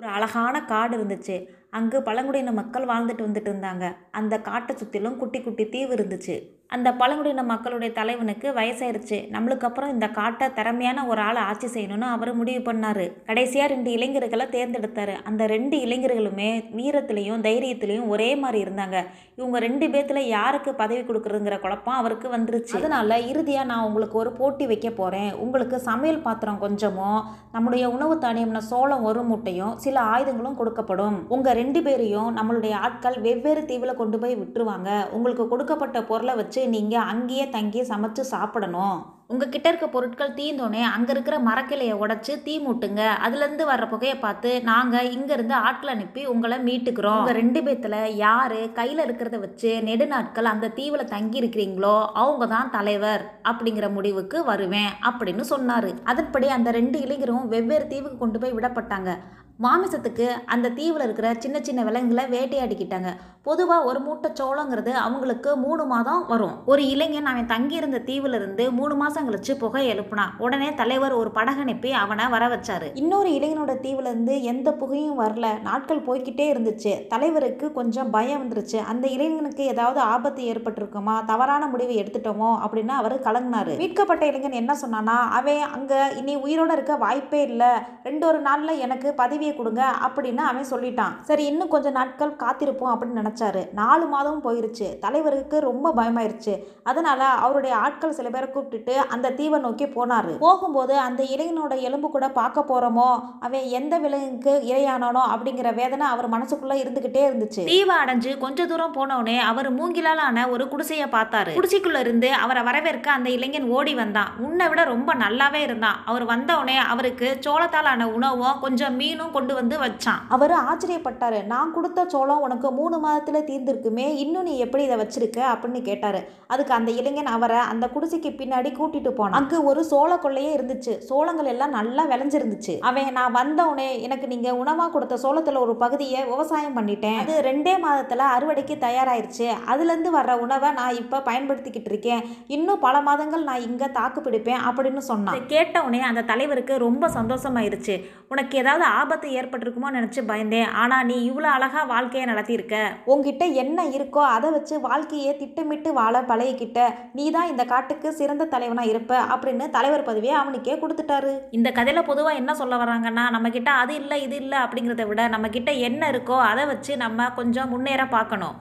ஒரு அழகான காடு இருந்துச்சு. அங்கு பழங்குடியின மக்கள் வாழ்ந்துட்டு வந்துட்டு இருந்தாங்க. அந்த காட்டை சுற்றிலும் குட்டி குட்டி தீவு இருந்துச்சு. அந்த பழங்குடியின மக்களுடைய தலைவனுக்கு வயசாயிருச்சு. நம்மளுக்கு அப்புறம் இந்த காட்டை திறமையான ஒரு ஆளை ஆட்சி செய்யணும்னு அவர் முடிவு பண்ணாரு. கடைசியாக ரெண்டு இளைஞர்களை தேர்ந்தெடுத்தாரு. அந்த ரெண்டு இளைஞர்களுமே வீரத்திலையும் தைரியத்திலையும் ஒரே மாதிரி இருந்தாங்க. இவங்க ரெண்டு பேர்த்தில் யாருக்கு பதவி கொடுக்குறதுங்கிற குழப்பம் அவருக்கு வந்துருச்சு. அதனால இறுதியாக நான் உங்களுக்கு ஒரு போட்டி வைக்க போகிறேன் உங்களுக்கு சமையல் பாத்திரம் கொஞ்சமும் நம்முடைய உணவு தானியம்னா சோளம் ஒரு மூட்டையும் சில ஆயுதங்களும் கொடுக்கப்படும். உங்கள் ரெண்டு பேரையும் நம்மளுடைய ஆட்கள் வெவ்வேறு தீவில் கொண்டு போய் விட்டுருவாங்க. உங்களுக்கு கொடுக்கப்பட்ட பொருளை வச்சு நீங்கள் அங்கேயே தங்கி சமைச்சு சாப்பிடணும். உங்ககிட்ட இருக்க பொருட்கள் தீந்தோடனே அங்கே இருக்கிற மரக்கிளையை உடச்சி தீ மூட்டுங்க. அதுலேருந்து வர்ற புகையை பார்த்து நாங்கள் இங்கேருந்து ஆட்களை அனுப்பி உங்களை மீட்டுக்கிறோம். உங்கள் ரெண்டு பேத்தில் யார் கையில் இருக்கிறத வச்சு நெடுநாட்கள் அந்த தீவில் தங்கி இருக்கிறீங்களோ அவங்க தான் தலைவர் அப்படிங்கிற முடிவுக்கு வருவேன் அப்படின்னு சொன்னார். அதன்படி அந்த ரெண்டு இளைஞரும் வெவ்வேறு தீவுக்கு கொண்டு போய் விடப்பட்டாங்க. மாமிசத்துக்கு அந்த தீவில் இருக்கிற சின்ன சின்ன விலங்குகளை வேட்டையாடிக்கிட்டாங்க. பொதுவாக ஒரு மூட்டை சோளங்கிறது அவங்களுக்கு மூணு மாதம் வரும். ஒரு இளைஞன் அவன் தங்கியிருந்த தீவுல இருந்து மூணு மாதம் கழிச்சு புகை எழுப்புனான். உடனே தலைவர் ஒரு படகு அனுப்பி அவனை வர வச்சாரு. இன்னொரு இளைஞனோட தீவுல இருந்து எந்த புகையும் வரல. நாட்கள் போய்க்கிட்டே இருந்துச்சு. தலைவருக்கு கொஞ்சம் பயம் வந்துருச்சு. அந்த இளைஞனுக்கு ஏதாவது ஆபத்து ஏற்பட்டிருக்குமா? தவறான முடிவு எடுத்துட்டோமோ? அப்படின்னு அவர் கலங்கினாரு. மீட்கப்பட்ட இளைஞன் என்ன சொன்னானா அவன் அங்கே இனி உயிரோட இருக்க வாய்ப்பே இல்லை. ரெண்டு ஒரு நாளில் எனக்கு பதவியை கொடுங்க அப்படின்னு அவன் சொல்லிட்டான். சரி இன்னும் கொஞ்சம் நாட்கள் காத்திருப்போம் அப்படின்னு நினைச்சாரு. நாலு மாதமும் போயிருச்சு. தலைவருக்கு ரொம்ப பயமாயிருச்சு. அதனால அவருடைய ஆட்கள் சில பேரை கூப்பிட்டுட்டு அந்த தீவை நோக்கி போனாரு. போகும்போது அந்த இளைஞனோட எலும்பு கூட பார்க்க போறோமோ? அவன் எந்த விலங்குக்கு இரையானானோ அப்படிங்கிற வேதனை அவர் மனசுக்குள்ள இருந்துகிட்டே இருந்துச்சு. தீவை அடைஞ்சு கொஞ்ச தூரம் போனவுடனே அவர் மூங்கிலால் ஆன ஒரு குடிசையை பார்த்தாரு. குடிசைக்குள்ள இருந்து அவரை வரவேற்க அந்த இளைஞன் ஓடி வந்தான். உன்னை விட ரொம்ப நல்லாவே இருந்தான். அவர் வந்தவுடனே அவருக்கு சோளத்தால் ஆன உணவும் கொஞ்சம் மீனும் கொண்டு வந்து வச்சான். அவர் ஆச்சரியப்பட்டாரு. நான் கொடுத்த சோளம் உனக்கு மூணு மாதத்துல தீர்ந்திருக்குமே இன்னும் நீ எப்படி இதை வச்சிருக்க? அப்படின்னு கேட்டாரு. அதுக்கு அந்த இளைஞன் அவரை அந்த குடிசைக்கு பின்னாடி கூட்டிட்டு போனான். அங்கு ஒரு சோள கொள்ளையே இருந்துச்சு. சோளங்கள் எல்லாம் நல்லா விளைஞ்சிருந்துச்சு. அவன் நான் வந்தவுடனே எனக்கு நீங்க உணவா கொடுத்த சோளத்துல ஒரு பகுதியை விவசாயம் பண்ணிட்டேன். அது ரெண்டே மாதத்துல அறுவடைக்கு தயாராயிருச்சு. அதுல இருந்து வர்ற உணவை நான் இப்ப பயன்படுத்திக்கிட்டு இருக்கேன். இன்னும் பல மாதங்கள் நான் இங்க தாக்கு பிடிப்பேன் அப்படின்னு சொன்னான். கேட்ட உடனே அந்த தலைவருக்கு ரொம்ப சந்தோஷமாயிருச்சு. உனக்கு ஏதாவது ஆபத்து ஏற்பட்டிருக்குமோ நினச்சி பயந்தேன். ஆனால் நீ இவ்வளோ அழகாக வாழ்க்கையை நடத்தியிருக்க. உங்ககிட்ட என்ன இருக்கோ அதை வச்சு வாழ்க்கையை திட்டமிட்டு வாழ பழகிக்கிட்ட. நீ தான் இந்த காட்டுக்கு சிறந்த தலைவனாக இருப்ப அப்படின்னு தலைவர் பதவியை அவனுக்கே கொடுத்துட்டாரு. இந்த கதையில் பொதுவாக என்ன சொல்ல வராங்கன்னா நம்ம கிட்ட அது இல்லை இது இல்லை அப்படிங்கிறத விட நம்ம கிட்ட என்ன இருக்கோ அதை வச்சு நம்ம கொஞ்சம் முன்னேற பார்க்கணும்.